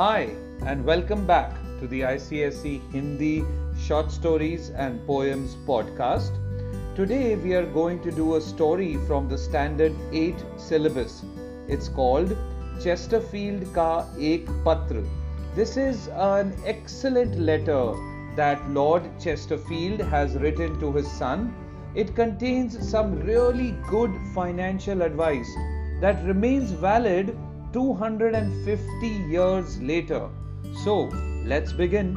Hi, and welcome back to the ICSE Hindi Short Stories and Poems podcast. Today we are going to do a story from the Standard 8 syllabus. It's called Chesterfield Ka Ek Patra. This is an excellent letter that Lord Chesterfield has written to his son. It contains some really good financial advice that remains valid 250 years later. So, let's begin.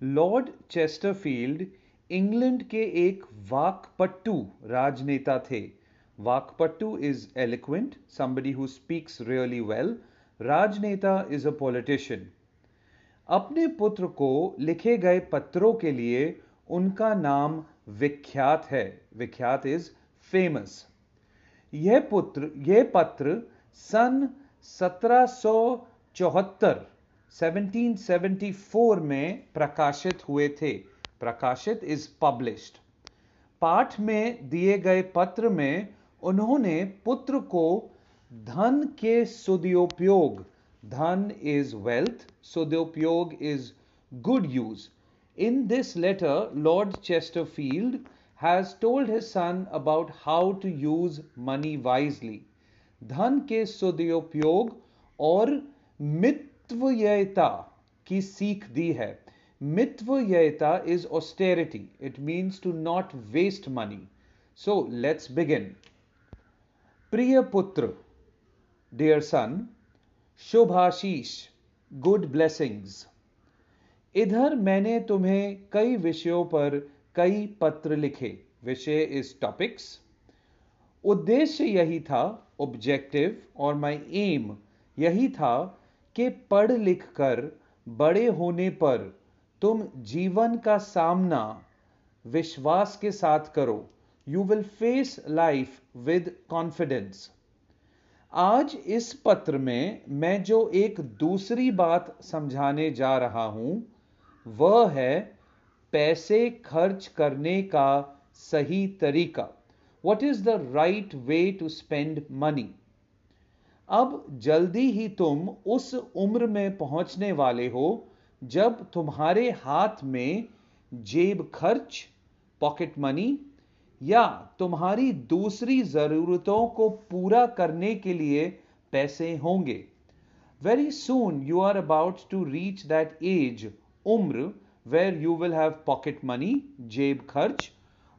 Lord Chesterfield England के एक वाकपट्टू राजनेता थे वाकपट्टू is eloquent somebody who speaks really well राजनेता is a politician अपने पुत्र को लिखे गए पत्रों के लिए उनका नाम विख्यात है। विख्यात इज़ फ़ेमस यह पुत्र, यह पत्र सन 1774 1774 में प्रकाशित हुए थे। प्रकाशित इज़ पब्लिश्ड पाठ में दिए गए पत्र में उन्होंने पुत्र को धन के सदुपयोग, धन इज़ वेल्थ सदुपयोग is good use in this letter Lord Chesterfield has told his son about how to use money wisely. धन के सदुपयोग और मितव्ययता की सीख दी है। मितव्ययता is austerity it means to not waste money so let's begin प्रिय पुत्र डियर सन शुभाशीष गुड ब्लेसिंग्स इधर मैंने तुम्हें कई विषयों पर कई पत्र लिखे। विषय इज़ टॉपिक्स उद्देश्य यही था ऑब्जेक्टिव और माय एम यही था कि पढ़ लिख कर बड़े होने पर तुम जीवन का सामना विश्वास के साथ करो। You will face life with confidence आज इस पत्र में मैं जो एक दूसरी बात समझाने जा रहा हूँ वह है पैसे खर्च करने का सही तरीका। What is the right way to spend money अब जल्दी ही तुम उस उम्र में पहुँचने वाले हो जब तुम्हारे हाथ में जेब खर्च पॉकेट मनी या तुम्हारी दूसरी जरूरतों को पूरा करने के लिए पैसे होंगे। Very soon you are about to reach that age उम्र where you will have pocket money, जेब खर्च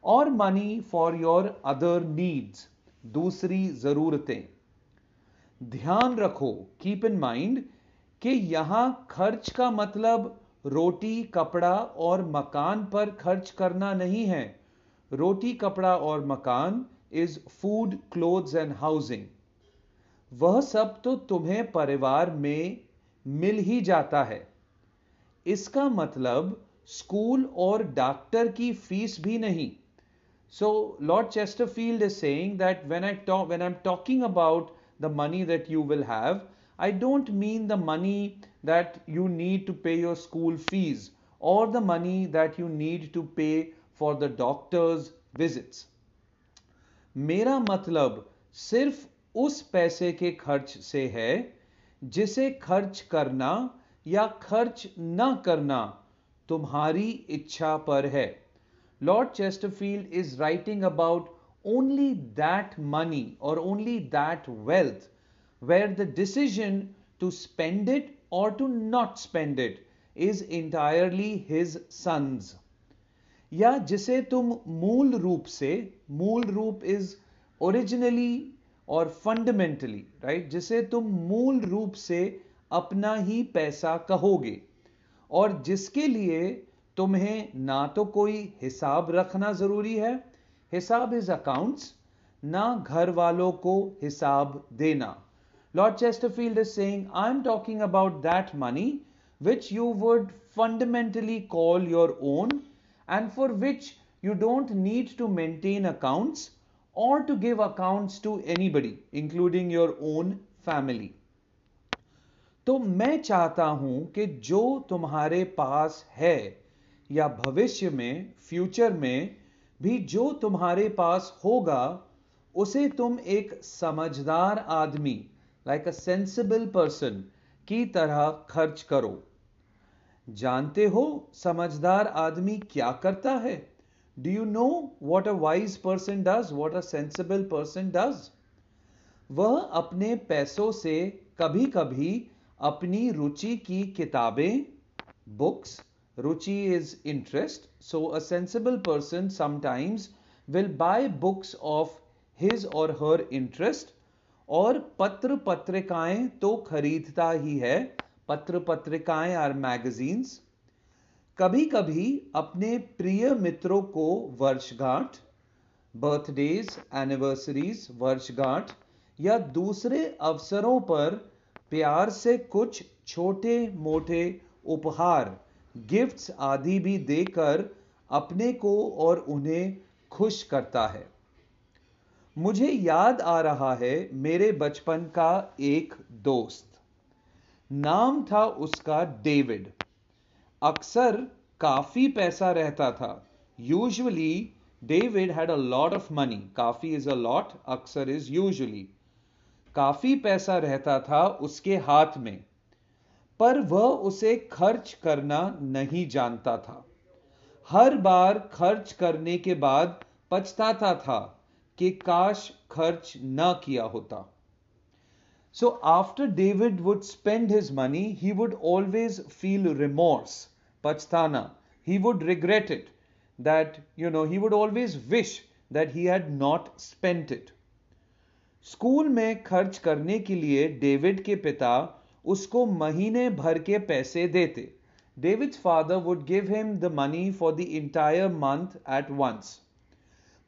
और money for your other needs दूसरी जरूरतें ध्यान रखो कीप इन माइंड कि यहाँ खर्च का मतलब रोटी कपड़ा और मकान पर खर्च करना नहीं है रोटी कपड़ा और मकान is food clothes and housing वह सब तो तुम्हें परिवार में मिल ही जाता है इसका मतलब स्कूल और डॉक्टर की फ़ीस भी नहीं। So Lord Chesterfield is saying that when I talk when I am talking about the money that you will have I don't mean the money that you need to pay your school fees और the money that you need to pay for the doctor's visits मेरा मतलब सिर्फ़ उस पैसे के खर्च से है जिसे खर्च करना या खर्च न करना तुम्हारी इच्छा पर है। Lord Chesterfield is writing about only that money और only that wealth where the decision to spend it और to not spend it is entirely his sons या जिसे तुम मूल रूप से, मूल रूप इज़ ओरिजिनली और फंडामेंटली राइट जिसे तुम मूल रूप से अपना ही पैसा कहोगे और जिसके लिए तुम्हें ना तो कोई हिसाब रखना ज़रूरी है हिसाब इज़ अकाउंट्स ना घर वालों को हिसाब देना Lord Chesterfield is saying I am talking about that money which you would fundamentally call your own and for which you don't need to maintain accounts or to give accounts to anybody, including your own family. तो मैं चाहता हूँ कि जो तुम्हारे पास है, या भविष्य में फ्यूचर में, भी जो तुम्हारे पास होगा, उसे तुम एक समझदार आदमी लाइक अ सेंसिबल पर्सन की तरह खर्च करो। जानते हो समझदार आदमी क्या करता है? Do you know what a wise person does what a sensible person does वह अपने पैसों से कभी कभी अपनी रुचि की किताबें books Ruchi is interest so a sensible person sometimes will buy books of his और हर इंटरेस्ट और पत्र पत्रिकाएँ तो खरीदता ही है। पत्र पत्रिकाएँ आर मैगजीन्स कभी कभी अपने प्रिय मित्रों को वर्षगांठ बर्थडेज एनिवर्सरीज वर्षगांठ या दूसरे अवसरों पर प्यार से कुछ छोटे मोटे उपहार गिफ्ट्स आदि भी देकर अपने को और उन्हें खुश करता है। मुझे याद आ रहा है मेरे बचपन का एक दोस्त। नाम था उसका डेविड। अक्सर काफ़ी पैसा रहता था। Usually David had a lot of money काफ़ी इज़ अ लॉट अक्सर इज़ यूजुअली काफ़ी पैसा रहता था उसके हाथ में, पर वह उसे खर्च करना नहीं जानता था। हर बार खर्च करने के बाद पछताता था कि काश खर्च ना किया होता। So after David would spend his money he would always feel remorse पछताना। He would regret it that you know he would always wish that he had not spent it school में खर्च करने के लिए डेविड के पिता उसको महीने भर के पैसे देते। David's father would give him the money for the entire month at once.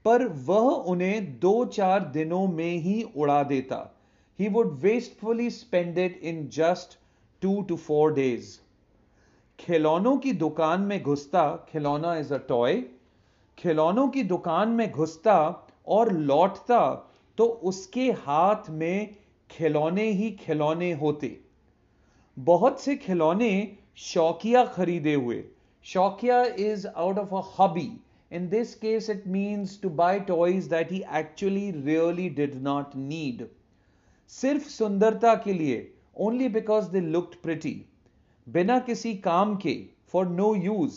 पर वह उन्हें दो चार दिनों में ही उड़ा देता। He would wastefully spend it in just two to four days. खिलौनों की दुकान में घुसता, खिलौना इज़ अ टॉय खिलौनों की दुकान में घुसता और लौटता तो उसके हाथ में खिलौने ही खिलौने होते। बहुत से खिलौने शौकिया खरीदे हुए। शौकिया is out of a hobby in this case, it means to buy toys that he actually really did not need सिर्फ़ सुंदरता के लिए only because they looked pretty बिना किसी काम के फॉर नो यूज़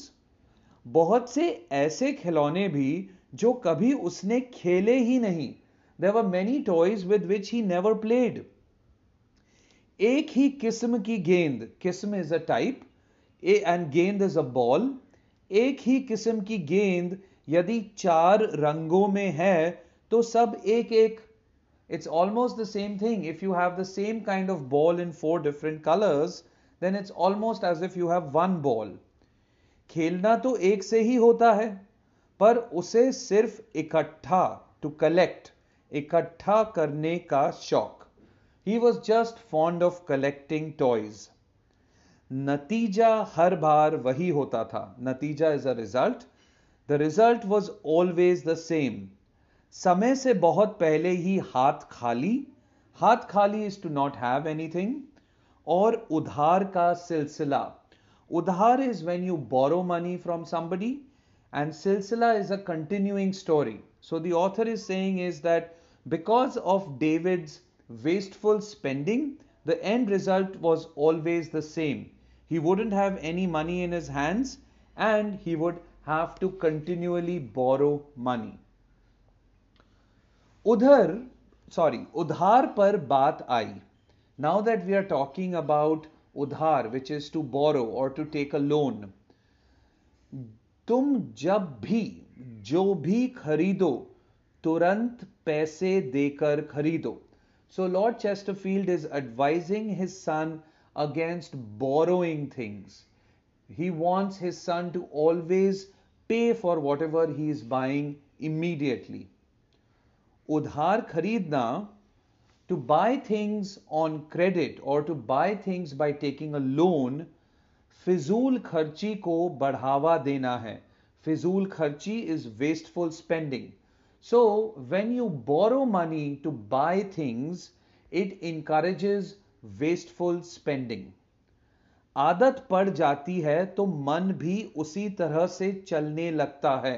बहुत से ऐसे खिलौने भी जो कभी उसने खेले ही नहीं। there were many toys with which he never played. एक ही किस्म की गेंद, किस्म is a type A and गेंद इज़ अ बॉल एक ही किस्म की गेंद यदि चार रंगों में है तो सब एक एक. It's almost the same thing if you have the same kind of ball in four different colours then it's almost as if you have one ball खेलना तो एक से ही होता है, पर उसे सिर्फ़ इकट्ठा टू कलेक्ट इकट्ठा करने का शौक। He was just fond of collecting toys नतीजा हर बार वही होता था। नतीजा is a result the result was always the same समय से बहुत पहले ही हाथ खाली। हाथ खाली is to not have anything और उधार का सिलसिला। उधार is when you borrow money from somebody and सिलसिला is a continuing story so the author is that because of David's wasteful spending, the end result was always the same. He wouldn't have any money in his hands and he would have to continually borrow money. उधर sorry उधार पर बात I now that we are talking about उधार which is to borrow और to take a loan तुम जब भी जो भी खरीदो तुरंत पैसे देकर खरीदो। So Lord Chesterfield is advising his son against borrowing things he wants his son to always pay for whatever he is buying immediately उधार खरीदना to buy things on credit और to buy things by taking a loan फिजूल खर्ची को बढ़ावा देना है। फिजूल खर्ची is wasteful spending so when you borrow money to buy things it encourages wasteful spending आदत पड़ जाती है तो मन भी उसी तरह से चलने लगता है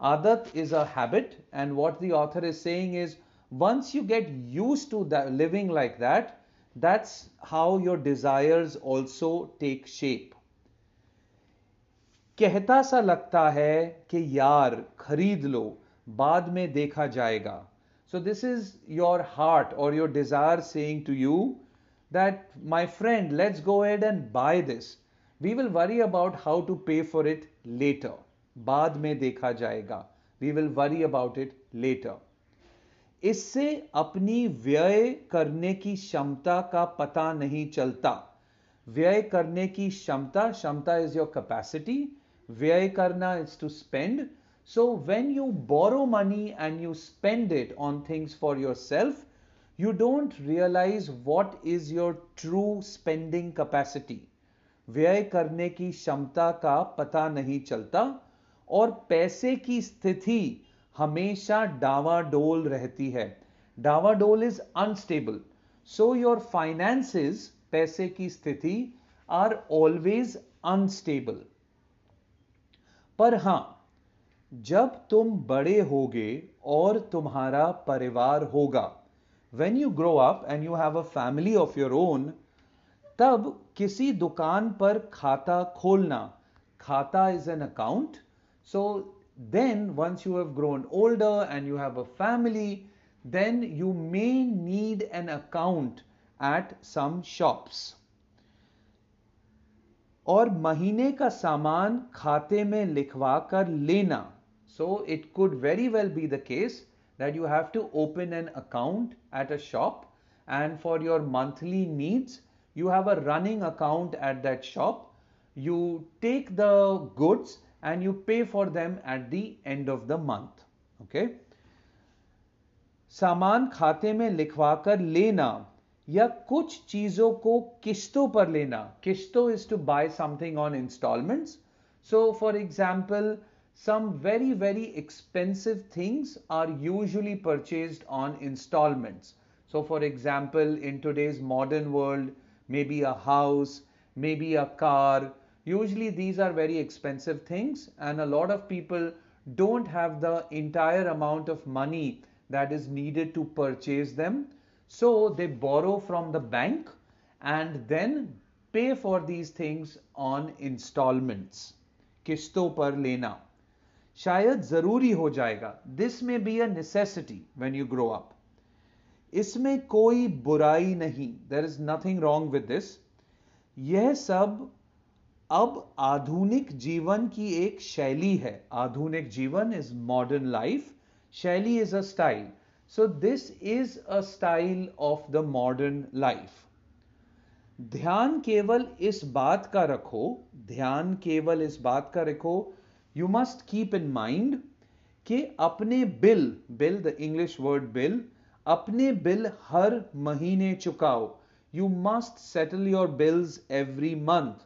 Adat is a habit, and what the author is saying is once you get used to that, living like that, that's how your desires also take shape. कहता सा लगता है कि यार खरीद लो बाद में देखा जाएगा। So this is your heart और your desire saying to you that my friend let's go ahead and buy this we will worry about how to pay for it later बाद में देखा जाएगा। We will worry about it later इससे अपनी व्यय करने की क्षमता का पता नहीं चलता। व्यय करने की क्षमता क्षमता इज़ योर कैपेसिटी व्यय करना is to spend when you borrow money and you spend it on things for yourself you don't realise what is your true spending capacity व्यय करने की क्षमता का पता नहीं चलता और पैसे की स्थिति हमेशा डावाडोल रहती है। डावाडोल is unstable so your finances पैसे की स्थिति आर ऑलवेज अनस्टेबल पर हाँ जब तुम बड़े होगे और तुम्हारा परिवार होगा when you grow up and you have a family of your own तब किसी दुकान पर खाता खोलना। खाता is an account so then once you have grown older and you have a family then you may need an account at some shops. और महीने का सामान खाते में लिखवा कर लेना। so it could very well be the case that you have to open an account at a shop and for your monthly needs you have a running account at that shop you take the goods and you pay for them at the end of the month okay सामान खाते में लिखवाकर लेना या कुछ चीजों को किस्तों पर लेना किस्तों is to buy something on instalments so for example some very very expensive things are usually purchased on installments so for example in today's modern world maybe a house maybe a car Usually these are very expensive things and a lot of people don't have the entire amount of money that is needed to purchase them. So they borrow from the bank and then pay for these things on installments. किस्तों पर लेना शायद ज़रूरी हो जाएगा। This may be a necessity when you grow up इसमें कोई बुराई नहीं। There is nothing wrong with this यह सब अब आधुनिक जीवन की एक शैली है। आधुनिक जीवन इज़ मॉडर्न लाइफ शैली is a style so this is a style of the modern life ध्यान केवल इस बात का रखो। ध्यान केवल इस बात का रखो you must keep in mind कि अपने bill bill the English word bill अपने बिल हर महीने चुकाओ। You must settle your bills every month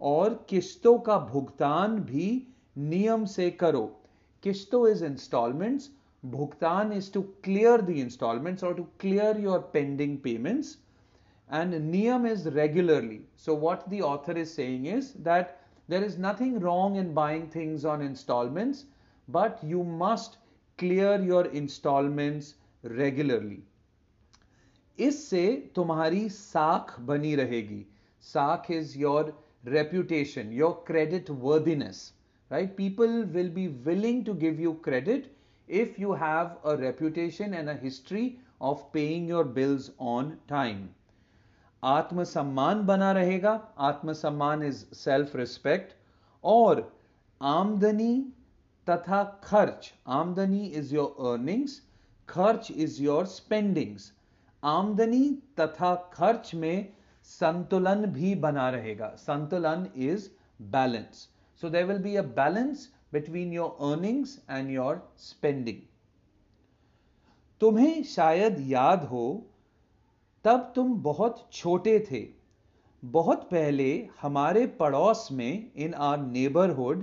और किस्तों का भुगतान भी नियम से करो। किस्तों इज़ इंस्टॉलमेंट्स भुगतान is to clear the instalments और to clear your pending payments and niyam is regularly. So what the author is saying is that there is nothing wrong in buying things on installments but you must clear your installments regularly इससे तुम्हारी साख बनी रहेगी साख is your reputation, your credit worthiness, right? People will be willing to give you credit if you have a reputation and a history of paying your bills on time. आत्मसम्मान बना रहेगा। आत्मसम्मान इज़ सेल्फ रिस्पेक्ट और आमदनी तथा खर्च। आमदनी is your earnings खर्च इज़ योर स्पेंडिंग्स आमदनी तथा खर्च में संतुलन भी बना रहेगा। संतुलन is balance so there will be a balance between your earnings and your spending तुम्हें शायद याद हो तब तुम बहुत छोटे थे। बहुत पहले हमारे पड़ोस में इन आर नेबरहुड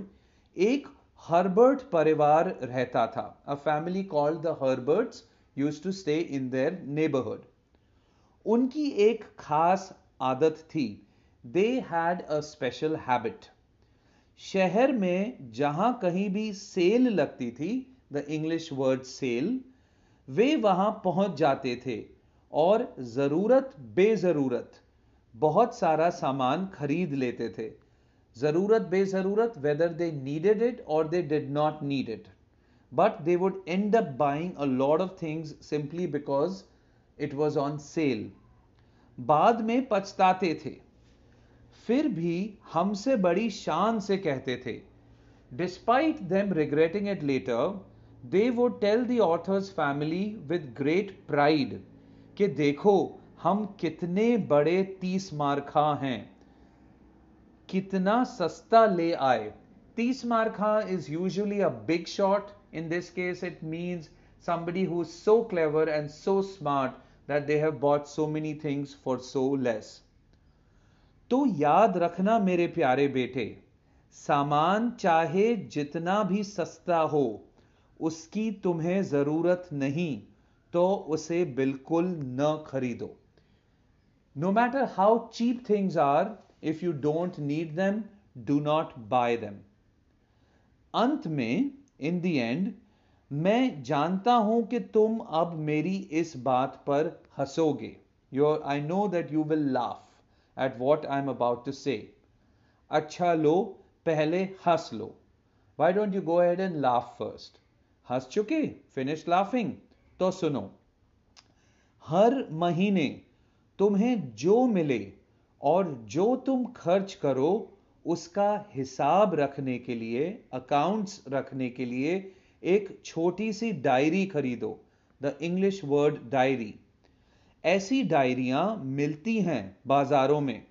एक हर्बर्ट परिवार रहता था। A family called the Herberts used to stay in their neighbourhood उनकी एक खास आदत थी। They had a special habit शहर में जहाँ कहीं भी सेल लगती थी द इंग्लिश वर्ड सेल वे वहाँ पहुँच जाते थे। और ज़रूरत, बेजरूरत, बहुत सारा सामान खरीद लेते थे। ज़रूरत, बेजरूरत वेदर दे नीडेड इट और they did not need it but they would end up buying a lot of things simply because it was on sale बाद में पछताते थे। फिर भी हमसे बड़ी शान से कहते थे। Despite them regretting it later they would tell the author's family with great pride कि देखो, हम कितने बड़े तीस मारखा हैं। कितना सस्ता ले आए। तीस मारखा is usually a big shot in this case it means somebody who's so clever and so smart that they have bought so many things for so less. तो याद रखना मेरे प्यारे बेटे, सामान चाहे जितना भी सस्ता हो, उसकी तुम्हें ज़रूरत नहीं। तो उसे बिल्कुल न खरीदो। No matter how cheap things are if you don't need them do not buy them अंत में इन द एंड मैं जानता हूँ कि तुम अब मेरी इस बात पर हंसोगे। Your I know that you will laugh at what I am about to say अच्छा लो, पहले हंस लो। Why don't you go ahead and laugh first? हंस चुके फिनिश लाफिंग तो सुनो, हर महीने तुम्हें जो मिले और जो तुम खर्च करो, उसका हिसाब रखने के लिए अकाउंट्स रखने के लिए एक छोटी सी डायरी खरीदो द इंग्लिश वर्ड डायरी ऐसी डायरियाँ मिलती हैं बाजारों में।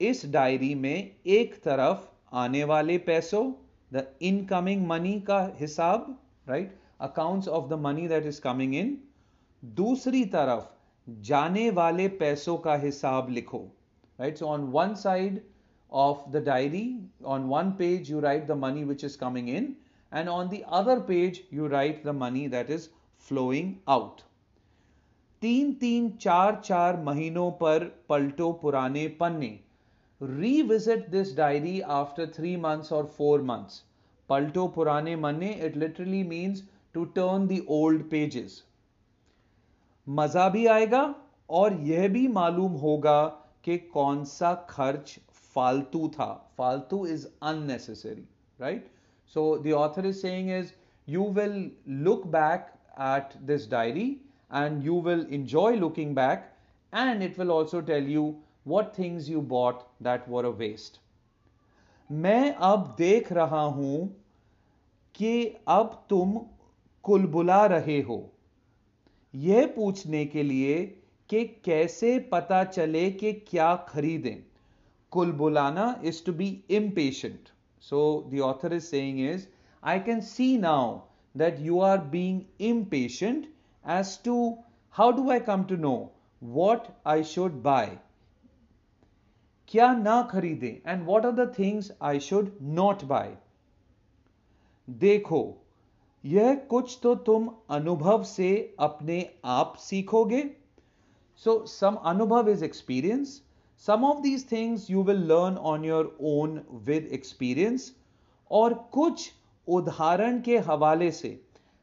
इस डायरी में एक तरफ़ आने वाले पैसों द इनकमिंग मनी का हिसाब write accounts of the money that is coming in दूसरी तरफ जाने वाले पैसों का हिसाब लिखो right so on one side of the diary on one page you write the money which is coming in and on the other page you write the money that is flowing out तीन तीन चार चार महीनों पर पलटो पुराने पन्ने revisit this diary after three months और four months पलटो पुराने मन्ने it literally means to turn the old pages मज़ा भी आएगा और यह भी मालूम होगा कि कौन सा खर्च फालतू था। फालतू is unnecessary right so the author is saying is you will look back at this diary and you will enjoy looking back and it will also tell you what things you bought that were a waste. मैं अब देख रहा हूँ कि अब तुम कुलबुला रहे हो। यह पूछने के लिए कि कैसे पता चले कि क्या खरीदें। कुलबुलाना is to be impatient so the is saying I can see now that you are being impatient as to how do I come to know what I should buy क्या ना खरीदें and what are the things I should not buy देखो यह कुछ तो तुम अनुभव से अपने आप सीखोगे। सो सम अनुभव is experience some of these things you will learn on your own with experience और कुछ उदाहरण के हवाले से।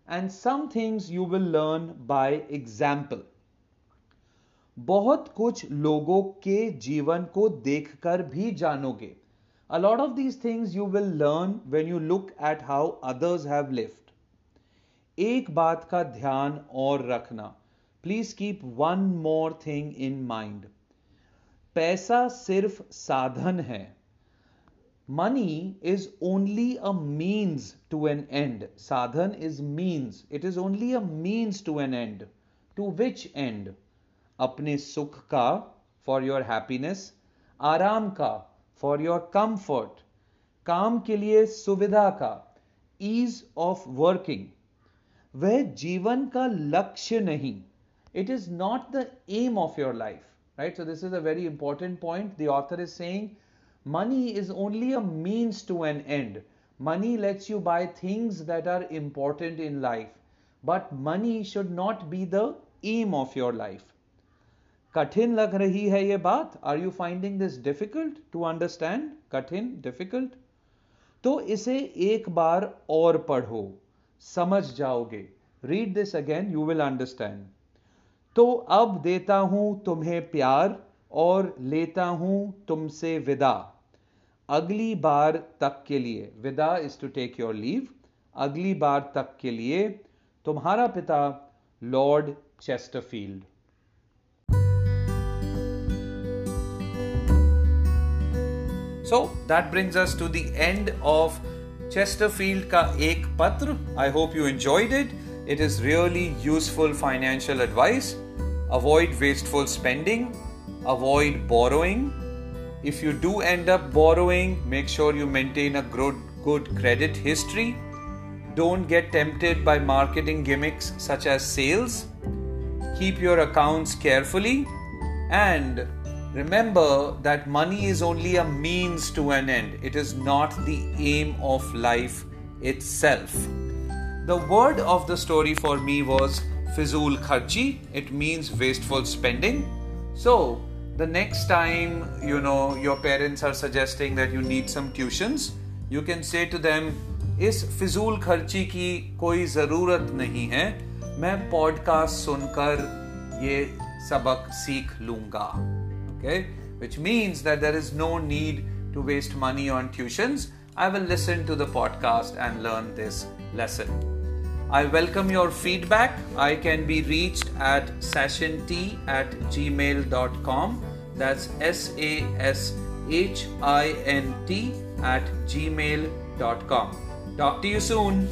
And some things you will learn by example बहुत कुछ लोगों के जीवन को देखकर भी जानोगे। A lot of these things you will learn when you look at how others have lived एक बात का ध्यान और रखना। Please keep one more thing in mind पैसा सिर्फ़ साधन है। Money is only a means to an end साधन is means it is only a means to an end to which end अपने सुख का फॉर योर हैप्पीनेस आराम का फॉर योर कंफर्ट काम के लिए सुविधा का। ईज ऑफ़ वर्किंग वह जीवन का लक्ष्य नहीं। It is not the aim of your life right so this is a very important point the author is saying money is only a means to an end money lets you buy things that are important in life but money should not be the aim of your life कठिन लग रही है यह बात। Are you finding this difficult to understand कठिन difficult तो इसे एक बार और पढ़ो। समझ जाओगे। Read this again you will understand तो अब देता हूँ तुम्हें प्यार और लेता हूँ तुमसे विदा। अगली बार तक के लिए, विदा is to take your leave अगली बार तक के लिए, तुम्हारा पिता Lord Chesterfield So, that brings us to the end of Chesterfield का एक पत्र I hope you enjoyed it it is really useful financial Avoid avoid wasteful spending avoid if you do end up borrowing make sure you maintain a good credit history. Don't get tempted by marketing gimmicks such as sales. Keep your accounts carefully. And remember that money is only a means to an end, it is not the aim of life itself. The word of the story for me was Fizul Kharchi, it means wasteful spending. So, the next time you know your parents are suggesting that you need some tuitions, you can say to them, इस फिजूल खर्ची की कोई ज़रूरत नहीं है मैं podcast सुनकर ये सबक सीख लूंगा Okay which means that there is no need to waste money on tuitions. I will listen to the podcast and learn this lesson. I welcome your feedback. I can be reached at sessiont at gmail.com. That's S A S H I N T at gmail.com. Talk to you soon.